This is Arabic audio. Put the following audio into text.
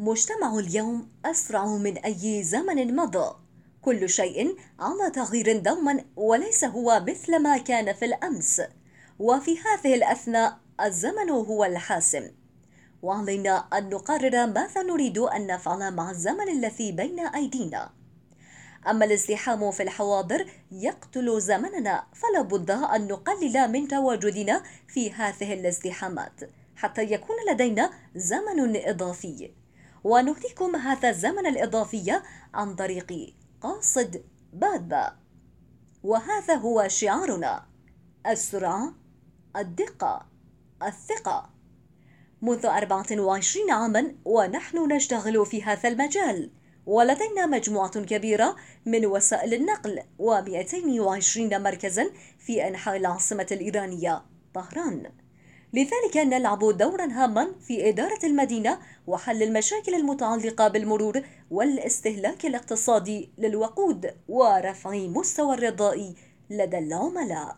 مجتمع اليوم أسرع من أي زمن مضى. كل شيء على تغيير دوما وليس هو مثل ما كان في الأمس. وفي هذه الأثناء الزمن هو الحاسم. وعلينا أن نقرر ماذا نريد أن نفعل مع الزمن الذي بين أيدينا. أما الازدحام في الحواضر يقتل زمننا فلا بد أن نقلل من تواجدنا في هذه الازدحامات. حتى يكون لدينا زمن إضافي. ونهديكم هذا الزمن الإضافي عن طريق قاصد بادبا. وهذا هو شعارنا. السرعة الدقة الثقة. منذ 24 عاما ونحن نشتغل في هذا المجال ولدينا مجموعة كبيرة من وسائل النقل و220 مركزا في أنحاء العاصمة الإيرانية طهران. لذلك نلعب دورا هاما في إدارة المدينة وحل المشاكل المتعلقة بالمرور والاستهلاك الاقتصادي للوقود ورفع مستوى الرضاء لدى العملاء.